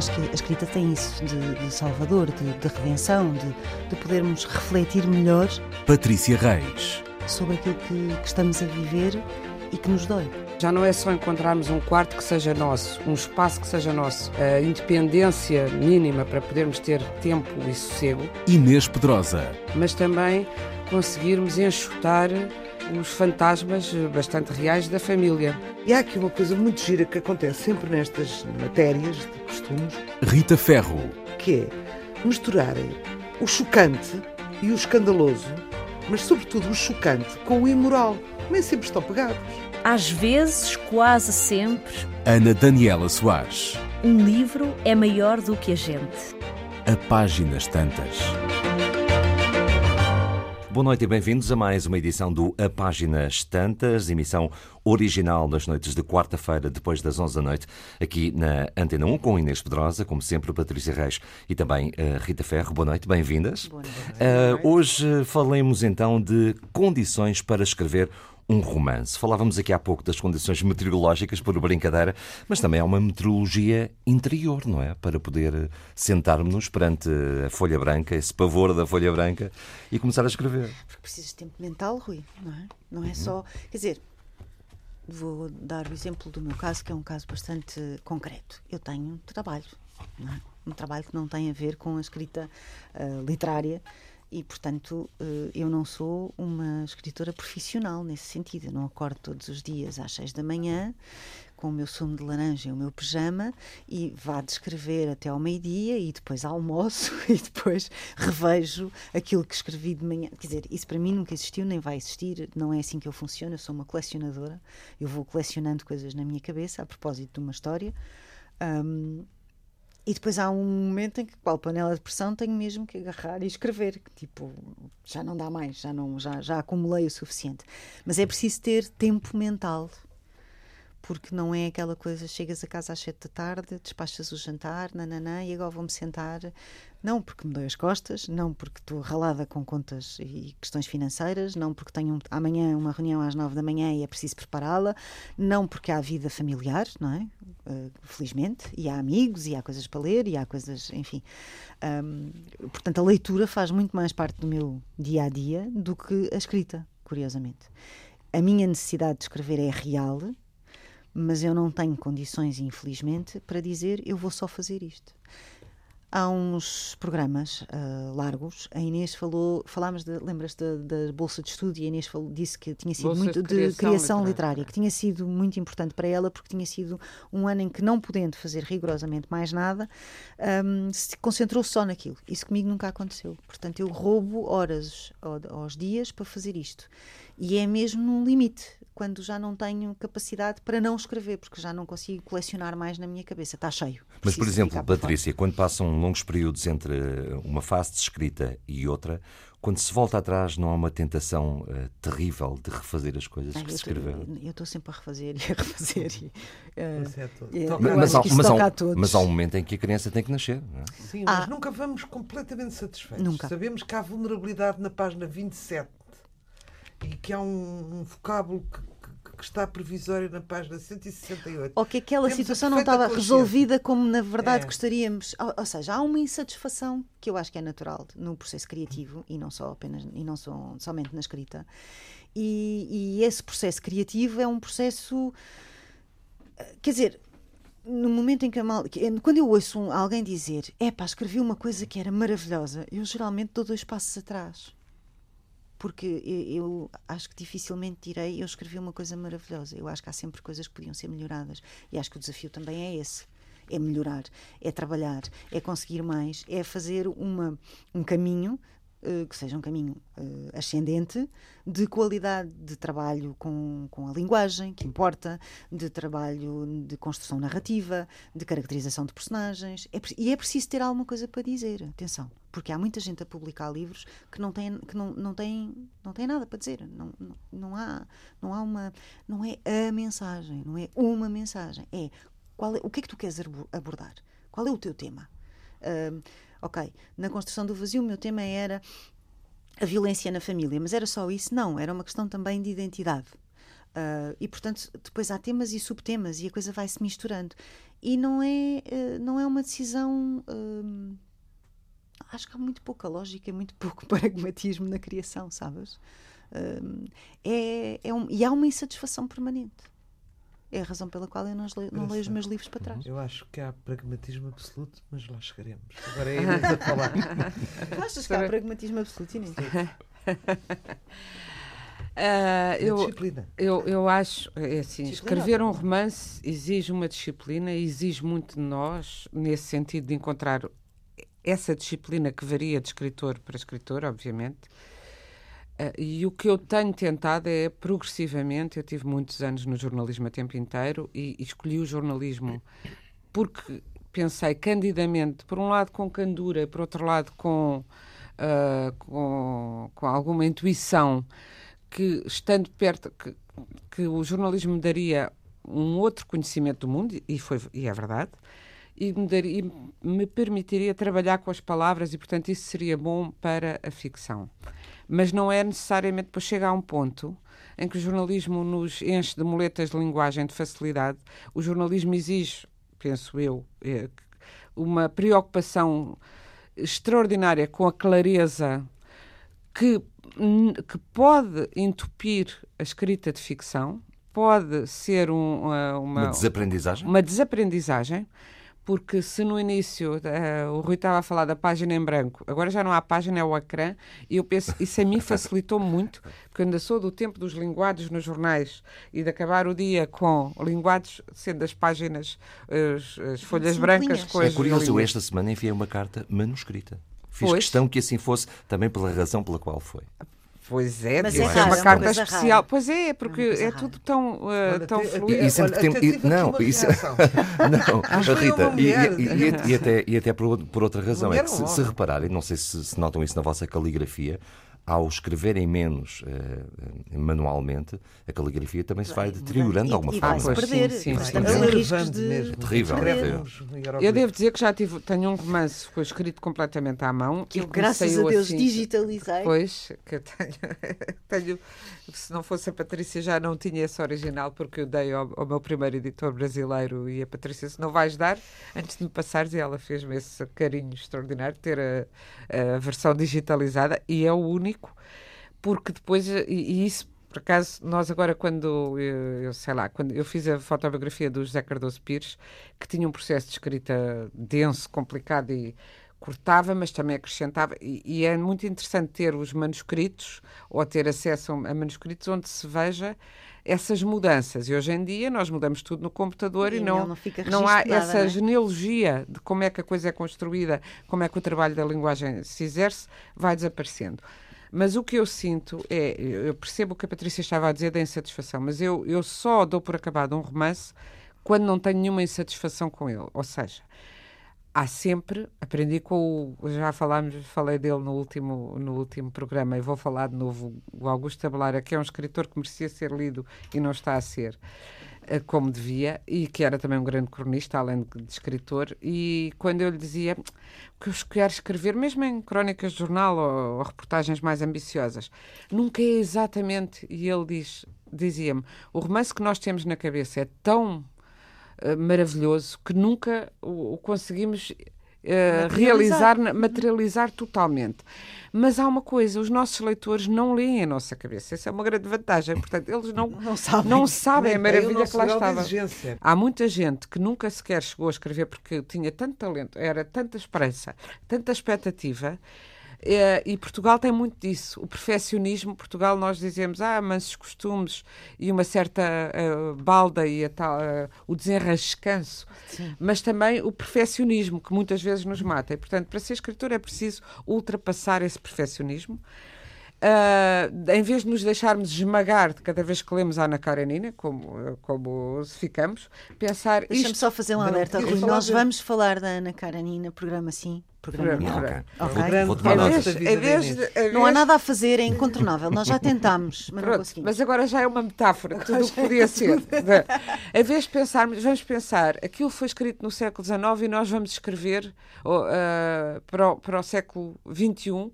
acho que a escrita tem isso de, de salvador, de, de redenção, de, de, podermos refletir melhor. Patrícia Reis. Sobre aquilo que, que estamos a viver e que nos dói. Já não é só encontrarmos um quarto que seja nosso, um espaço que seja nosso, a independência mínima para podermos ter tempo e sossego. Inês Pedrosa. Mas também conseguirmos enxutar os fantasmas bastante reais da família. E há aqui uma coisa muito gira que acontece sempre nestas matérias de costumes. Rita Ferro. Que é misturarem o chocante e o escandaloso, mas sobretudo o chocante com o imoral. Nem sempre estão pegados. Às vezes, quase sempre. Ana Daniela Soares. Um livro é maior do que a gente. A páginas tantas. Boa noite e bem-vindos a mais uma edição do A Páginas Tantas, emissão original nas noites de quarta-feira, depois das 11 da noite, aqui na Antena 1, com Inês Pedrosa, como sempre, Patrícia Reis e também a Rita Ferro. Boa noite, bem-vindas. Boa noite. Uh, hoje falemos então de condições para escrever um romance. Falávamos aqui há pouco das condições meteorológicas por brincadeira, mas também há uma meteorologia interior, não é? Para poder sentarmos-nos perante a folha branca, esse pavor da folha branca e começar a escrever. Porque precisas de tempo mental, Rui, não é? Não é só. Quer dizer, vou dar o exemplo do meu caso, que é um caso bastante concreto. Eu tenho trabalho, não é? Um trabalho que não tem a ver com a escrita uh, literária e, portanto, eh, eu não sou uma escritora profissional nesse sentido. Eu não acordo todos os dias às seis da manhã com o meu sumo de laranja e o meu pijama e vá descrever até ao meio-dia e depois almoço e depois revejo aquilo que escrevi de manhã. Quer dizer, isso para mim nunca existiu, nem vai existir, não é assim que eu funciono. Eu sou uma colecionadora, eu vou colecionando coisas na minha cabeça a propósito de uma história. Um, e depois há um momento em que, qual panela de pressão, tenho mesmo que agarrar e escrever. Tipo, já não dá mais, já, não, já, já acumulei o suficiente. Mas é preciso ter tempo mental porque não é aquela coisa, chegas a casa às sete da tarde, despachas o jantar, nananã, e agora vou-me sentar. Não porque me dói as costas, não porque estou ralada com contas e questões financeiras, não porque tenho amanhã uma reunião às nove da manhã e é preciso prepará-la, não porque há vida familiar, não é? Uh, felizmente, e há amigos, e há coisas para ler, e há coisas, enfim. Portanto, a leitura faz muito mais parte do meu dia a dia do que a escrita, curiosamente. A minha necessidade de escrever é real, mas eu não tenho condições, infelizmente, para dizer eu vou só fazer isto. Há uns programas uh, largos, a Inês falou, falámos, de, lembras da, da Bolsa de Estudo, e a Inês falou, disse que tinha sido Bolsa muito de criação, de criação literária. literária, que tinha sido muito importante para ela, porque tinha sido um ano em que, não podendo fazer rigorosamente mais nada, um, se concentrou só naquilo. Isso comigo nunca aconteceu. Portanto, eu roubo horas aos dias para fazer isto. E é mesmo num limite, quando já não tenho capacidade para não escrever, porque já não consigo colecionar mais na minha cabeça. Está cheio. Mas, por exemplo, Patrícia, quando passam longos períodos entre uma fase de escrita e outra, quando se volta atrás, não há uma tentação uh, terrível de refazer as coisas que se escreveram? Eu estou sempre a refazer e a refazer. E, eh, é, Mas, há, mas, um, a todos. mas há um momento em que a criança tem que nascer. Não é? Sim, mas Ah. nunca vamos completamente satisfeitos. Nunca. Sabemos que há vulnerabilidade na página 27 e que há um, um vocábulo que, que- que está provisório na página 168. Ou que aquela Temos situação não estava resolvida como na verdade É. gostaríamos. Ou, ou seja, há uma insatisfação que eu acho que é natural no processo criativo e não só apenas e não só, somente na escrita. E, e esse processo criativo é um processo, eh, quer dizer, no momento em que a mal, eh, quando eu ouço um- alguém dizer, é pá, escrevi uma coisa que era maravilhosa, eu geralmente dou dois passos atrás. Porque eu, eu acho que dificilmente direi eu escrevi uma coisa maravilhosa. Eu acho que há sempre coisas que podiam ser melhoradas. E acho que o desafio também é esse. É melhorar, é trabalhar, é conseguir mais, é fazer uma, um caminho eh, que seja um caminho eh, ascendente de qualidade de trabalho com, com a linguagem, que importa, de trabalho de construção narrativa, de caracterização de personagens. É e é preciso ter alguma coisa para dizer, atenção, porque há muita gente a publicar livros que não tem, que não, não tem, não tem nada para dizer. Não, não, não, há, não há uma. Não é a mensagem, não é uma mensagem. É, qual é o que é que tu queres abordar? Qual é o teu tema? Ahm, ok, na construção do vazio, o meu tema era a violência na família, mas era só isso? Não, era uma questão também de identidade. Ah, e portanto, depois há temas e subtemas e a coisa vai se misturando. E não é, eh, não é uma decisão. Acho que há muito pouca lógica, muito pouco pragmatismo na criação, sabes? Hum, é, é um- e há uma insatisfação permanente. É a razão pela qual eu não, leio, não leio os meus livros para trás. Eu acho que há pragmatismo absoluto, mas lá chegaremos. Agora é a Inês a falar. Tu achas que há pragmatismo absoluto, Inês? Ah, É eu, disciplina. eu, eu acho, é assim, Disciplina escrever um romance exige uma disciplina, exige muito de nós, nesse sentido de encontrar essa disciplina que varia de escritor para escritor, obviamente. Ah, e o que eu tenho tentado é progressivamente, eu tive muitos anos no jornalismo a tempo inteiro e, e escolhi o jornalismo porque pensei candidamente, por um lado com candura, por outro lado com, ah, com, com alguma intuição, que estando perto, que, que o jornalismo me daria um outro conhecimento do mundo, e, foi, e é verdade, e me, daria, e me permitiria trabalhar com as palavras, e portanto isso seria bom para a ficção. Mas não é necessariamente, depois chega a um ponto em que o jornalismo nos enche de muletas de linguagem, de facilidade. O jornalismo exige, penso eu, eh, uma preocupação extraordinária com a clareza que, que pode entupir a escrita de ficção, pode ser um, uma, Uma uma, desaprendizagem? uma desaprendizagem, porque se no início eh, o Rui estava a falar da página em branco, agora já não há página, é o ecrã, e eu penso, isso a mim facilitou muito, porque ainda sou do tempo dos linguados nos jornais e de acabar o dia com linguados, sendo as páginas, as, as folhas 25 brancas com É curioso, eu esta semana enviei uma carta manuscrita. Fiz Pois. questão que assim fosse, também pela razão pela qual foi. Pois é, Mas é raro, é uma carta coisa especial. rara. Pois é, porque É é tudo tão, uh, Olha, tão fluido. E sempre olha, tem- até e- não, isso-. Não, Rita, e, e- e- e até, e até por, outra- por outra razão, é que se, se repararem, não sei se, se notam isso na vossa caligrafia, ao escreverem menos eh, manualmente, a caligrafia também se vai deteriorando de alguma e forma. vai-se Pois, perder. sim, sim, sim. É de... mesmo. Terrível, Escrevemos Eu devo dizer que já tive, tenho um romance que foi escrito completamente à mão. Que eu, graças a Deus, assim- digitalizei. Pois, que eu tenho, tenho- Se não fosse a Patrícia, já não tinha esse original, porque eu dei ao, ao meu primeiro editor brasileiro e a Patrícia, se não vais dar, antes de me passares, e ela fez-me esse carinho extraordinário de ter a, a versão digitalizada, e é o único, porque depois, e, e isso. Por acaso, nós agora, quando eu, eu sei lá, quando eu fiz a fotobiografia do José Cardoso Pires, que tinha um processo de escrita denso, complicado e cortava, mas também acrescentava, e, e é muito interessante ter os manuscritos ou ter acesso a manuscritos onde se veja essas mudanças. E hoje em dia nós mudamos tudo no computador e, E não, não- não há essa não é? genealogia de como é que a coisa é construída, como é que o trabalho da linguagem se exerce, vai desaparecendo. Mas o que eu sinto é, eu percebo o que a Patrícia estava a dizer da insatisfação, mas eu, eu só dou por acabado um romance quando não tenho nenhuma insatisfação com ele. Ou seja, há sempre, aprendi com o, já falámos, falei dele no último, no último programa e vou falar de novo, o Augusto Tabelara, que é um escritor que merecia ser lido e não está a ser como devia, e que era também um grande cronista, além de, escritor, e quando eu lhe dizia que eu quero escrever, mesmo em crónicas de jornal ou, ou reportagens mais ambiciosas, nunca é exatamente, e ele diz, dizia-me, o romance que nós temos na cabeça é tão eh, maravilhoso que nunca o conseguimos eh, realizar, materializar totalmente. Mas há uma coisa, os nossos leitores não leem a nossa cabeça. Essa é uma grande vantagem. Portanto, eles não, Não sabem. não sabem a maravilha que lá de estava. Há muita gente que nunca sequer chegou a escrever porque tinha tanto talento, era tanta esperança, tanta expectativa. Eh, E Portugal tem muito disso. O perfeccionismo, Portugal, nós dizemos, ah, mansos costumes e uma certa eh, balda e a tal, eh, o desenrascanço, mas também o perfeccionismo, que muitas vezes nos mata. E, portanto, para ser escritor é preciso ultrapassar esse perfeccionismo. Ah, em vez de nos deixarmos esmagar de cada vez que lemos a Ana Karenina, como, como ficamos, pensar Deixa-me só fazer um alerta, Rui. Nós de- vamos falar da Ana Karenina, programa sim, programa Programa. não. Ok. Ok. Vou- grande Vou tomar Em nota. vez, da vida em da vez Inês. de- em Não há nada a fazer, é incontornável. Nós já tentámos, mas não Pronto, conseguimos. mas agora já é uma metáfora de tudo o que podia ser. Em vez de pensarmos, vamos pensar, aquilo foi escrito no século XIX e nós vamos escrever ah, para, o, para o século XXI.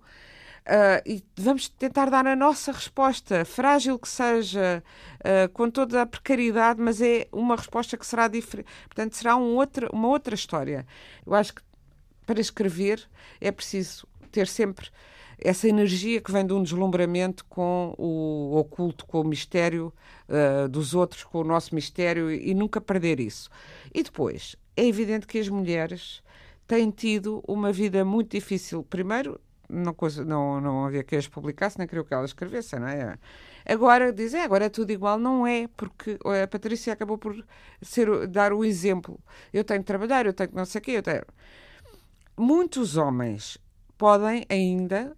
Ah, e vamos tentar dar a nossa resposta, frágil que seja, ah, com toda a precariedade, mas é uma resposta que será diferente. Portanto, será um outra, uma outra história. Eu acho que para escrever é preciso ter sempre essa energia que vem de um deslumbramento com o oculto, com o mistério ah, dos outros, com o nosso mistério e nunca perder isso. E depois, é evidente que as mulheres têm tido uma vida muito difícil. Primeiro, não, não, não havia que as publicasse, nem queria que elas escrevessem, não é? Agora dizem, agora é tudo igual, não é, porque a Patrícia acabou por ser, dar o exemplo. Eu tenho que trabalhar, eu tenho que não sei o quê, eu tenho... Muitos homens podem ainda,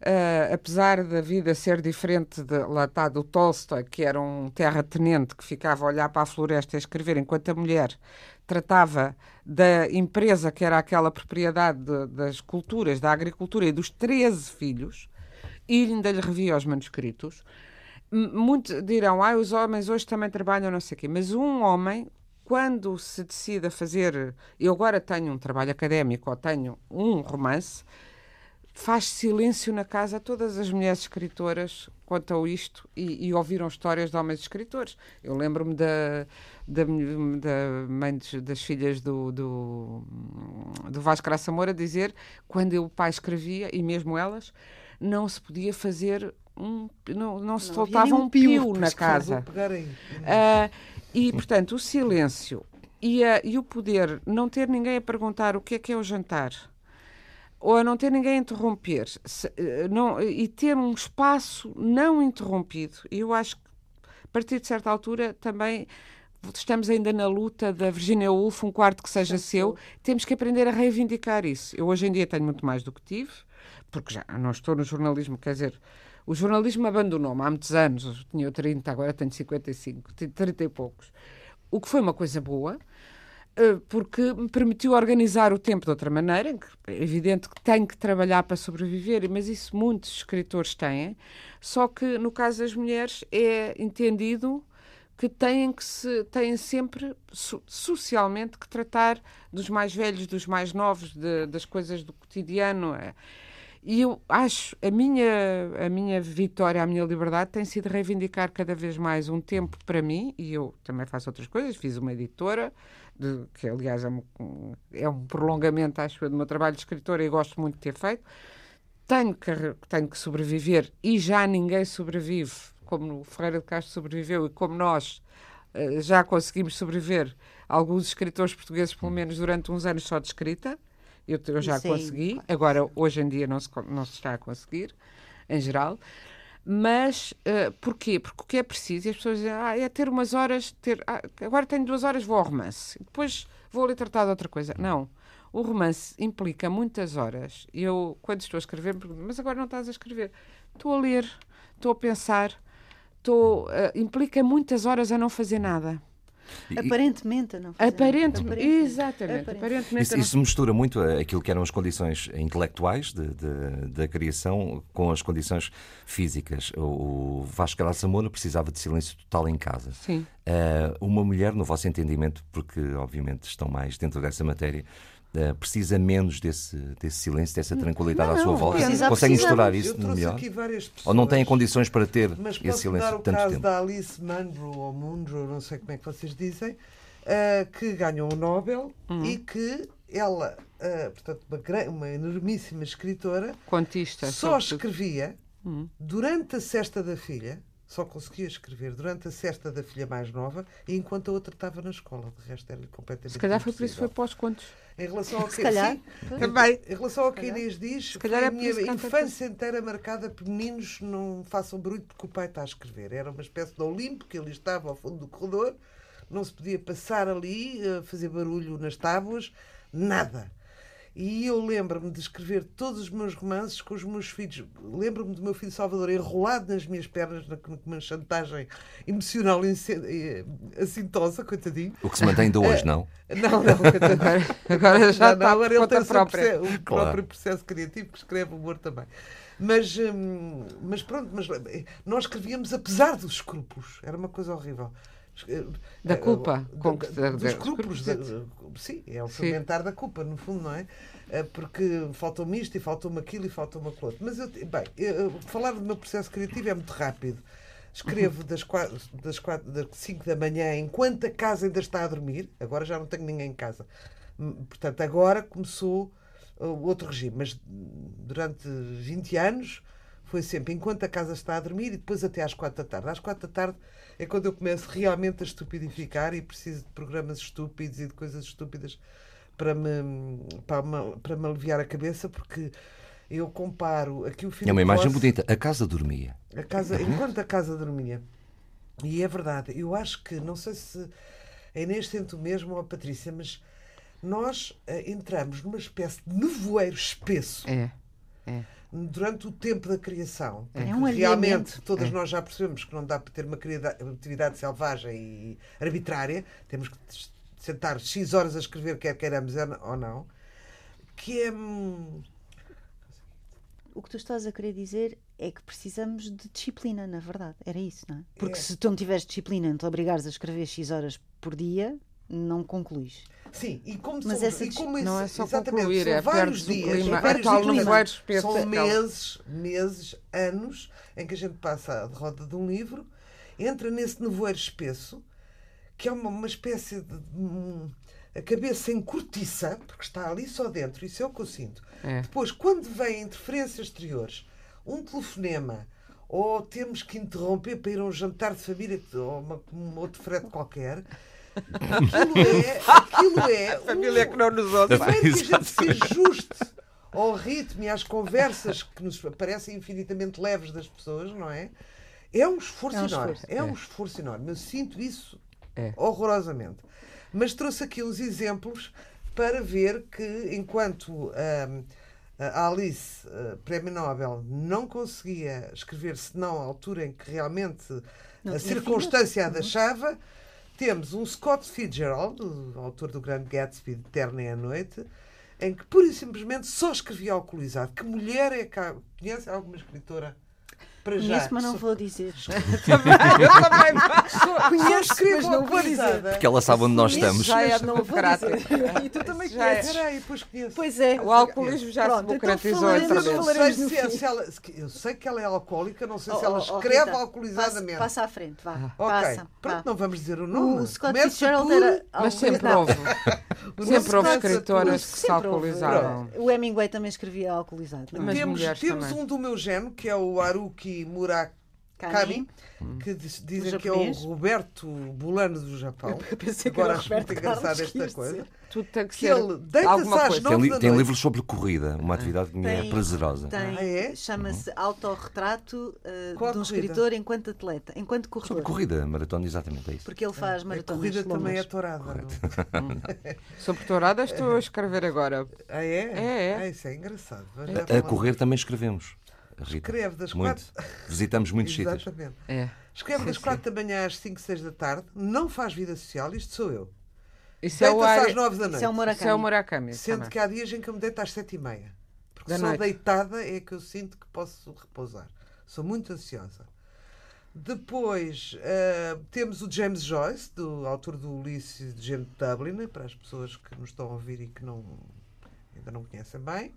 uh, apesar da vida ser diferente de, lá está, do Tolstói, que era um terratenente que ficava a olhar para a floresta a escrever, enquanto a mulher tratava da empresa que era aquela propriedade de, das culturas, da agricultura e dos 13 filhos, e ainda lhe revia os manuscritos. Muitos dirão, ah, os homens hoje também trabalham, não sei o quê, mas um homem, quando se decide a fazer, eu agora tenho um trabalho académico ou tenho um romance, faz silêncio na casa. Todas as mulheres escritoras contam isto e, e ouviram histórias de homens escritores. Eu lembro-me da, da, da, mãe das filhas do, do, do Vasco Graça Moura dizer quando o pai escrevia, e mesmo elas, não se podia fazer um, não, não se soltava um pio, na casa. Uh, e, portanto, o silêncio e, a, e o poder não ter ninguém a perguntar o que é que é o jantar ou a não ter ninguém a interromper se, eh, não, e ter um espaço não interrompido. Eu acho que a partir de certa altura também estamos ainda na luta da Virginia Woolf, um quarto que seja seu, temos que aprender a reivindicar isso. Eu hoje em dia tenho muito mais do que tive, porque já não estou no jornalismo, quer dizer, o jornalismo abandonou-me há muitos anos, eu tinha 30, agora tenho 55, tenho 30 e poucos. O que foi uma coisa boa, eh, porque me permitiu organizar o tempo de outra maneira, é evidente que tenho que trabalhar para sobreviver, mas isso muitos escritores têm, só que no caso das mulheres é entendido que têm que se têm sempre socialmente que tratar dos mais velhos, dos mais novos, de, das coisas do cotidiano. É. E eu acho a minha a minha vitória, a minha liberdade tem sido reivindicar cada vez mais um tempo para mim e eu também faço outras coisas. Fiz uma editora de, que aliás é um, é um prolongamento, acho do meu trabalho de escritora e gosto muito de ter feito. Tenho que, tenho que sobreviver e já ninguém sobrevive como o Ferreira de Castro sobreviveu e como nós uh, já conseguimos sobreviver, alguns escritores portugueses, pelo menos durante uns anos só de escrita. Eu, eu já Sim. consegui, agora hoje em dia não se, não se está a conseguir, em geral. Mas uh, porquê? Porque o que é preciso, e as pessoas dizem, ah, é ter umas horas, ter, ah, agora tenho duas horas, vou ao romance, depois vou ali tratar de outra coisa. Não. O romance implica muitas horas. Eu, quando estou a escrever, mas agora não estás a escrever. Estou a ler, estou a pensar, estou, uh, implica muitas horas a não fazer nada. Aparentemente, não Aparentemente, aparentemente. exatamente. Aparentemente. Isso, isso, mistura muito aquilo que eram as condições intelectuais de, de, da criação com as condições físicas. O Vasco Moura precisava de silêncio total em casa. Sim. Uh, uma mulher, no vosso entendimento, porque obviamente estão mais dentro dessa matéria, Uh, precisa menos desse, desse silêncio, dessa tranquilidade não, à sua volta? Consegue misturar isso no melhor? Pessoas, Ou não tem condições para ter esse silêncio dar o tanto caso tempo? da Alice Munro, ou Munro, não sei como é que vocês dizem, uh, que ganhou o Nobel uhum. e que ela, uh, portanto, uma, uma enormíssima escritora, Contista, só escrevia uhum. durante a cesta da filha só conseguia escrever durante a cesta da filha mais nova e enquanto a outra estava na escola. De resto era completamente Se calhar foi por isso foi pós contos. Em relação ao que, Se calhar. Sim, também. Em relação ao que Inês diz, é a minha infância inteira marcada por meninos não façam barulho porque o pai está a escrever. Era uma espécie de Olimpo que ele estava ao fundo do corredor, não se podia passar ali, eh, fazer barulho nas tábuas, nada. E eu lembro-me de escrever todos os meus romances com os meus filhos. Lembro-me do meu filho Salvador enrolado nas minhas pernas, numa chantagem emocional eh, assintosa, coitadinho. O que se mantém ainda hoje, não? Não, não. Agora, agora já não, está agora ele tem o, próprio, o próprio processo criativo que escreve humor também. Mas, hum, mas pronto, mas eh, nós escrevíamos apesar dos escrúpulos. Era uma coisa horrível. Da culpa. Da, da, dos escrúpulos. sim, é o fermentar da culpa, no fundo, não é? Eh, porque faltou-me isto e faltou-me aquilo e faltou-me aquilo outro. Mas, eu, bem, eu, falar do meu processo criativo é muito rápido. Escrevo das, quatro, das, quatro, das 5 da manhã enquanto a casa ainda está a dormir. Agora já não tenho ninguém em casa. Hum, portanto, agora começou o outro regime. Mas durante 20 anos foi sempre enquanto a casa está a dormir e depois até às 4 da tarde. Às 4 da tarde é quando eu começo realmente a estupidificar e preciso de programas estúpidos e de coisas estúpidas para me, para me, para me aliviar a cabeça, porque eu comparo aqui o filme. É uma imagem bonita. A casa dormia. A casa, enquanto a casa dormia. E é verdade. Eu acho que, não sei se a Inês sente o mesmo ou a Patrícia, mas nós uh, entramos numa espécie de nevoeiro espesso. É. É. Durante o tempo da criação. É um realmente todas é. nós já percebemos que não dá para ter uma atividade selvagem e arbitrária. Temos que sentar X horas a escrever, quer queiramos ou não. Que é hum, o que tu estás a querer dizer é que precisamos de disciplina, na verdade. Era isso, não é? Porque é. se tu não tiveres disciplina, não te obrigares a escrever X horas por dia, não concluís. Sim, e como, Mas são, essa, e como não é só exatamente, concluir, são é vários dias, clima, são, vários dias, clima, são meses, meses, anos em que a gente passa a derrota de um livro, entra nesse nevoeiro espesso, que é uma, uma espécie de. Um, a cabeça em cortiça, porque está ali só dentro, isso é o que eu sinto. É. Depois, quando vêm interferências exteriores, um telefonema, ou temos que interromper para ir a um jantar de família, ou uma, um outro frete qualquer, aquilo é. Aquilo é a família um, que não nos ouve. Primeiro que a gente se ajuste ao ritmo e às conversas que nos parecem infinitamente leves das pessoas, não é? É um esforço, é um enorme. Esforço. É um esforço enorme. Eu sinto isso é. horrorosamente. Mas trouxe aqui uns exemplos para ver que, enquanto um, a Alice, uh, Prémio Nobel, não conseguia escrever senão à altura em que realmente não, a circunstância a uhum. deixava, temos um Scott Fitzgerald, o autor do grande Gatsby, de Terna e a Noite, em que pura e simplesmente só escrevia alcoolizado. Que mulher é que. Conhece alguma escritora? Para já. Conheço, mas não vou dizer. também, eu também Conheço, mas não vou dizer. Porque ela sabe onde nós estamos. Já é democrático. E tu também conheces. Peraí, pois conheço. Pois é. O alcoolismo já Pronto, se democratizou então outra vez. Se, se ela, eu sei que ela é alcoólica, não sei oh, se ela oh, escreve oh, alcoolizadamente. Passa, passa à frente, vá. Ok. Passa, Pronto, vá. não vamos dizer o nome. O Scott Fitzgerald era Mas sempre houve. sempre houve escritoras que se alcoolizavam. O Hemingway também escrevia alcoolizado. Temos um do meu género, que é o Haruki Murakami Kami, que dizem que é o Roberto Bulano do Japão. Eu pensei que Agora acho muito engraçado esta coisa. Tudo tem que, que ele deita-se às nove tem, tem livros sobre corrida, uma atividade que me é prazerosa. Tem, ah, é? chama-se Autorretrato uh, de um escritor enquanto atleta, enquanto corredor. Sobre corrida, maratona, exatamente, é isso. Porque ele faz maratonas. A corrida também é tourada. sobre tourada estou a escrever agora. Ah, é? É, é. Ah, isso é engraçado. A, a correr também escrevemos. Rita. Escreve das muito. quatro. Visitamos muitos sítios. Exatamente. É. Escreve sim, das quatro da manhã às 5, 6 da tarde, não faz vida social, isto sou eu. Isso é o ar... às 9 da noite. Isso é o Murakami. Isso é o Murakami Sendo também. que há dias em que eu me deito às 7 e meia. Porque da só noite. deitada é que eu sinto que posso repousar. Sou muito ansiosa. Depois uh, temos o James Joyce, do autor do Ulisses de Gente de Dublin, para as pessoas que nos estão a ouvir e que não, ainda não conhecem bem.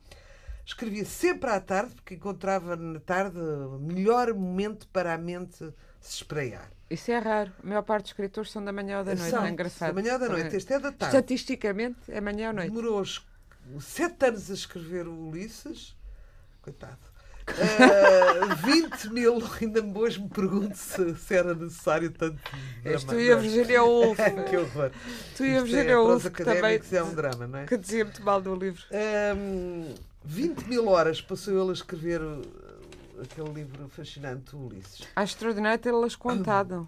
Escrevia sempre à tarde, porque encontrava na tarde o melhor momento para a mente se espreiar. Isso é raro. A maior parte dos escritores são da manhã ou da noite. São, é engraçado. Da manhã ou da noite. Este é da tarde. Estatisticamente, é manhã ou noite. Demorou sete anos a escrever o Ulisses. Coitado. Uh, 20 mil, ainda hoje me pergunto se, se era necessário tanto És tu e a Virginia Woolf. que horror. Tu e a Virginia Woolf, que também é um drama, não é? que dizia muito mal do livro. Um, 20 mil horas passou ele a escrever uh, aquele livro fascinante, Ulisses. É extraordinário tê-las contado.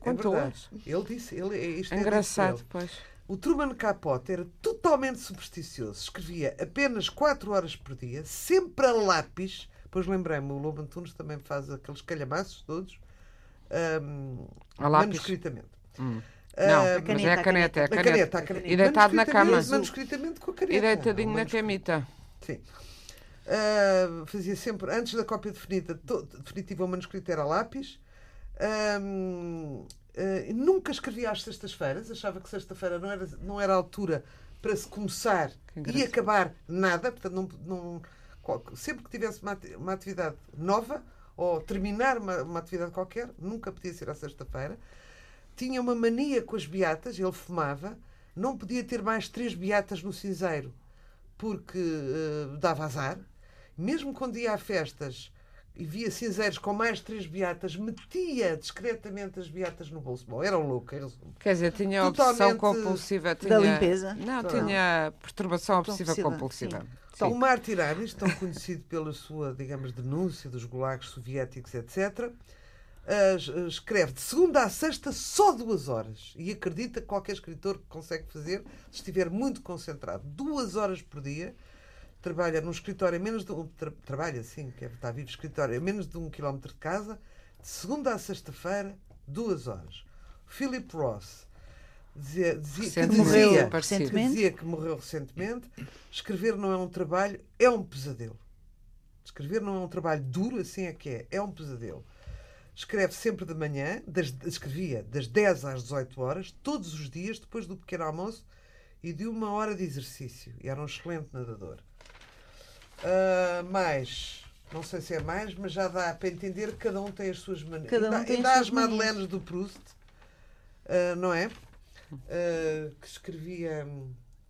Contou é Ele disse, ele, é isto é Engraçado, pois. O Truman Capote era totalmente supersticioso. Escrevia apenas 4 horas por dia, sempre a lápis. Pois lembrei-me, o Lobo Antunes também faz aqueles calhamaços todos. Um, a lápis. manuscritamente. Hum. Não, mas é a caneta. É a caneta. A caneta, a caneta. E deitado na cama. Manuscritamente com a caneta. E deitadinho na camita. Sim. Uh, fazia sempre, antes da cópia definida, definitiva, o manuscrito era lápis. Um, Uh, nunca escrevia às sextas-feiras, achava que sexta-feira não era, não era a altura para se começar e acabar nada, portanto, não, não, sempre que tivesse uma, uma atividade nova ou terminar uma, uma atividade qualquer, nunca podia ser à sexta-feira. Tinha uma mania com as beatas, ele fumava, não podia ter mais três beatas no cinzeiro porque uh, dava azar. Mesmo quando ia a festas e via cinzeiros com mais três beatas, metia discretamente as beatas no bolso. Bom, era um louco, em resumo. Quer dizer, tinha Totalmente... obsessão compulsiva. Tinha... Da limpeza? Não, tinha perturbação obsessiva compulsiva. Sim. O Martin Aris, tão conhecido pela sua, digamos, denúncia dos gulags soviéticos, etc., escreve de segunda a sexta só duas horas. E acredita que qualquer escritor consegue fazer, se estiver muito concentrado, duas horas por dia trabalha num escritório a menos de um. Tra, trabalha, sim, que é, está vivo escritório, a menos de um quilómetro de casa, de segunda a sexta-feira, duas horas. Philip Ross dizia, dizia, que, dizia, recentemente. dizia que morreu recentemente. Escrever não é um trabalho, é um pesadelo. Escrever não é um trabalho duro, assim é que é, é um pesadelo. Escreve sempre de manhã, das, escrevia das 10 às 18 horas, todos os dias, depois do pequeno almoço e de uma hora de exercício. E era um excelente nadador. Uh, mais, não sei se é mais, mas já dá para entender que cada um tem as suas maneiras. Cada um tem as, as Madeleines do Proust, uh, não é? Uh, que escrevia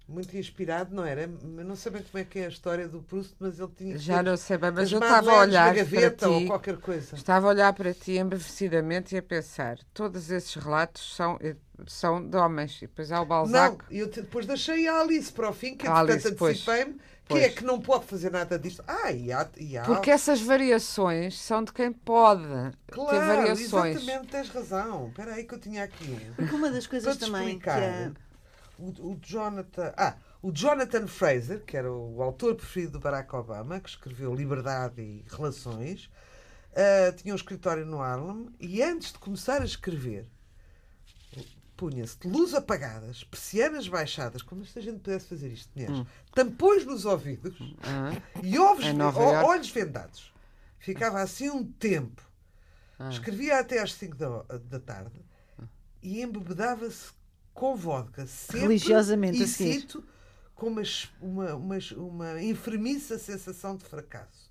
muito inspirado, não era? Eu não sei bem como é que é a história do Proust, mas ele tinha. Já não sei bem, mas eu estava a olhar para ti. Ou qualquer coisa. Estava a olhar para ti embevecidamente e a pensar: todos esses relatos são, eh, são de homens. E depois há o Balzac. Não, eu depois deixei a Alice para o fim, que entretanto antecipei-me Pois. Que é que não pode fazer nada disto? Ah, e há, e há... Porque essas variações são de quem pode claro, ter variações. Exatamente, tens razão. Espera aí que eu tinha aqui. Porque uma das coisas também que é... o, o Jonathan. Ah, o Jonathan Fraser, que era o autor preferido do Barack Obama, que escreveu Liberdade e Relações, uh, tinha um escritório no Harlem e antes de começar a escrever punha-se de luz apagadas, persianas baixadas, como se a gente pudesse fazer isto, hum. tampões nos ouvidos ah. e ovos, é olhos vendados. Ficava assim um tempo. Ah. Escrevia até às 5 da, da tarde e embebedava-se com vodka, sempre, religiosamente e cito, com uma, uma, uma, uma enfermiça sensação de fracasso.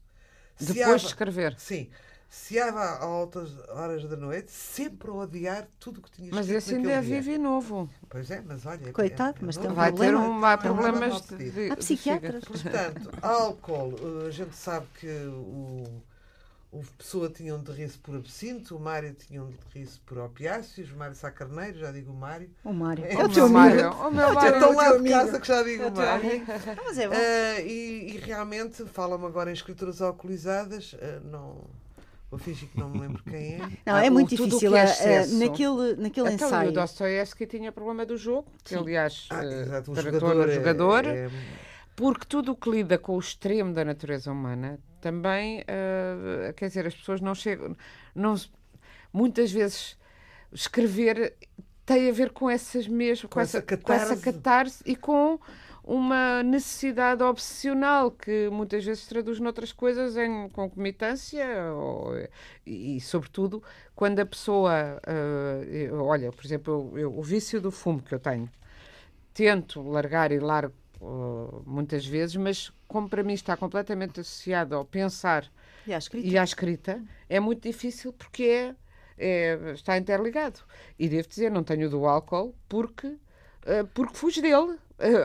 Depois de escrever. Sim se há a altas horas da noite, sempre a odiar tudo o que tinha Mas esse ainda é vivo e novo. Pois é, mas olha. Coitado, é, mas tem vai ter um, vai problemas de, de, Há psiquiatras. Portanto, álcool, eh, a gente sabe que o, o Pessoa tinha um derriço por absinto, o Mário tinha um derriço por opiáceos, o Mário Sá Carneiro, já digo o Mário. O Mário. É, o, teu Mário. O meu Mário. É tão lá de casa que já digo é o Mário. Mas é bom. Uh, e, e, realmente, fala-me agora em escrituras alcoolizadas, uh, não Vou fingir que não me lembro quem é. Não, ah, é muito difícil. É uh, naquele, naquele então, ensaio. o Dostoievsky tinha problema do jogo, que Sim. aliás, ah, uh, exato, o jogador, jogador é, é... porque tudo o que lida com o extremo da natureza humana também, uh, quer dizer, as pessoas não chegam. Não, muitas vezes escrever tem a ver com essas mesmo, com, com essa, essa, com essa catarse e com uma necessidade obsessional que muitas vezes traduz noutras coisas em concomitância ou, e, e, sobretudo, quando a pessoa. Uh, olha, por exemplo, eu, eu, o vício do fumo que eu tenho, tento largar e largo uh, muitas vezes, mas como para mim está completamente associado ao pensar e à escrita, e à escrita é muito difícil porque é, é, está interligado. E devo dizer, não tenho do álcool porque, uh, porque fujo dele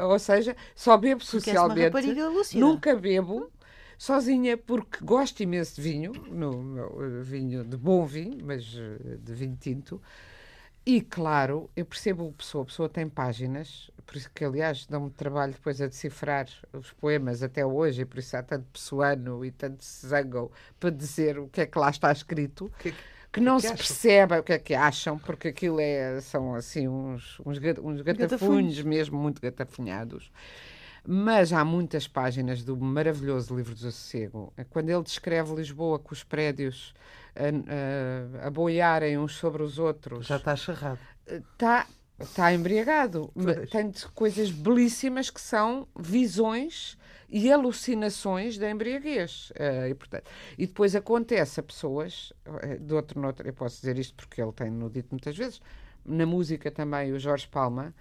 ou seja, só bebo socialmente. Nunca bebo sozinha porque gosto imenso de vinho, no meu vinho de bom vinho, mas eh, de vinho tinto. E claro, eu percebo a pessoa, a pessoa tem páginas, por isso que aliás dão-me trabalho depois a decifrar os poemas até hoje, e por isso há tanto pessoano e tanto zango para dizer o que é que lá está escrito. Que, é que não que se percebe o que é que acham, porque aquilo é, são assim uns, uns, uns gatafunhos mesmo, muito gatafunhados. Mas há muitas páginas do maravilhoso livro do Sossego, quando ele descreve Lisboa com os prédios a, a, a boiarem uns sobre os outros. Já está charrado. Está Está embriagado. Pois. Tem coisas belíssimas que são visões e alucinações da embriaguez. Eh, e, portanto, e depois acontece a pessoas, eh, de outro, noutro, eu posso dizer isto porque ele tem-no dito muitas vezes, na música também o Jorge Palma,